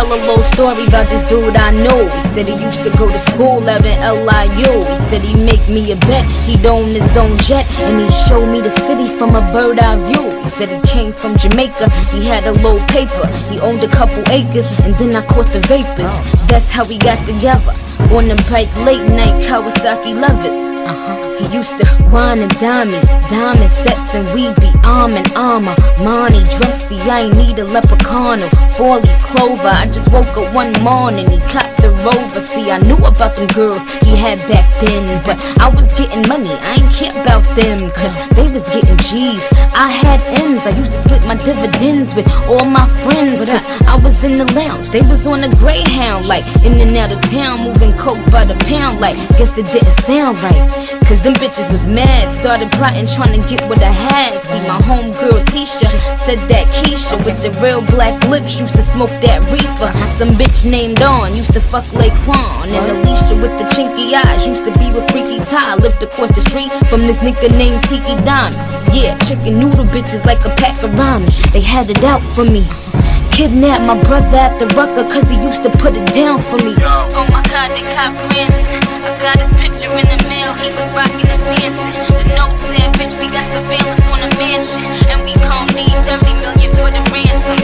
tell a little story about this dude I know. He said he used to go to school out in LIU. He said he make me a bet, he'd own his own jet, and he showed me the city from a bird eye view. He said he came from Jamaica, he had a little paper, he owned a couple acres, and then I caught the vapors. That's how we got together. On the bike late night Kawasaki lovers. Uh-huh. He used to wine and me, diamond sets, and we'd be arm in armor. Money, dressy, I ain't need a leprechaun or four leaf clover. I just woke up one morning, he copped the rover. See, I knew about them girls he had back then, but I was getting money, I ain't care about them, cause they was getting G's. I had M's, I used to split my dividends with all my friends, cause was in the lounge. They was on a Greyhound, like in and out of town, moving coke by the pound, like guess it didn't sound right. Cause them bitches was mad, started plotting, trying to get what I had. See, my homegirl Tisha said that Keisha with the real black lips used to smoke that reefer. Some bitch named Dawn used to fuck Laquan. And Alicia with the chinky eyes used to be with Freaky Ty. Lived across the street from this nigga named Tiki Diamond. Yeah, chicken noodle bitches like a pack of ramen. They had it out for me. Kidnapped my brother at the Rucker cause he used to put it down for me. Oh my god, they caught Brandon. I got his picture in the mail, he was rocking and dancing. The note said, bitch, we got surveillance on the mansion. And we gon' need 30 million for the ransom.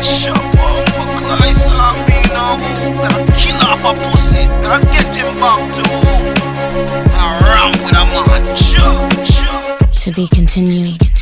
Shut up, I mean, I'll kill off a pussy, I'll get him back to Around with a man, sure, sure. To be continued.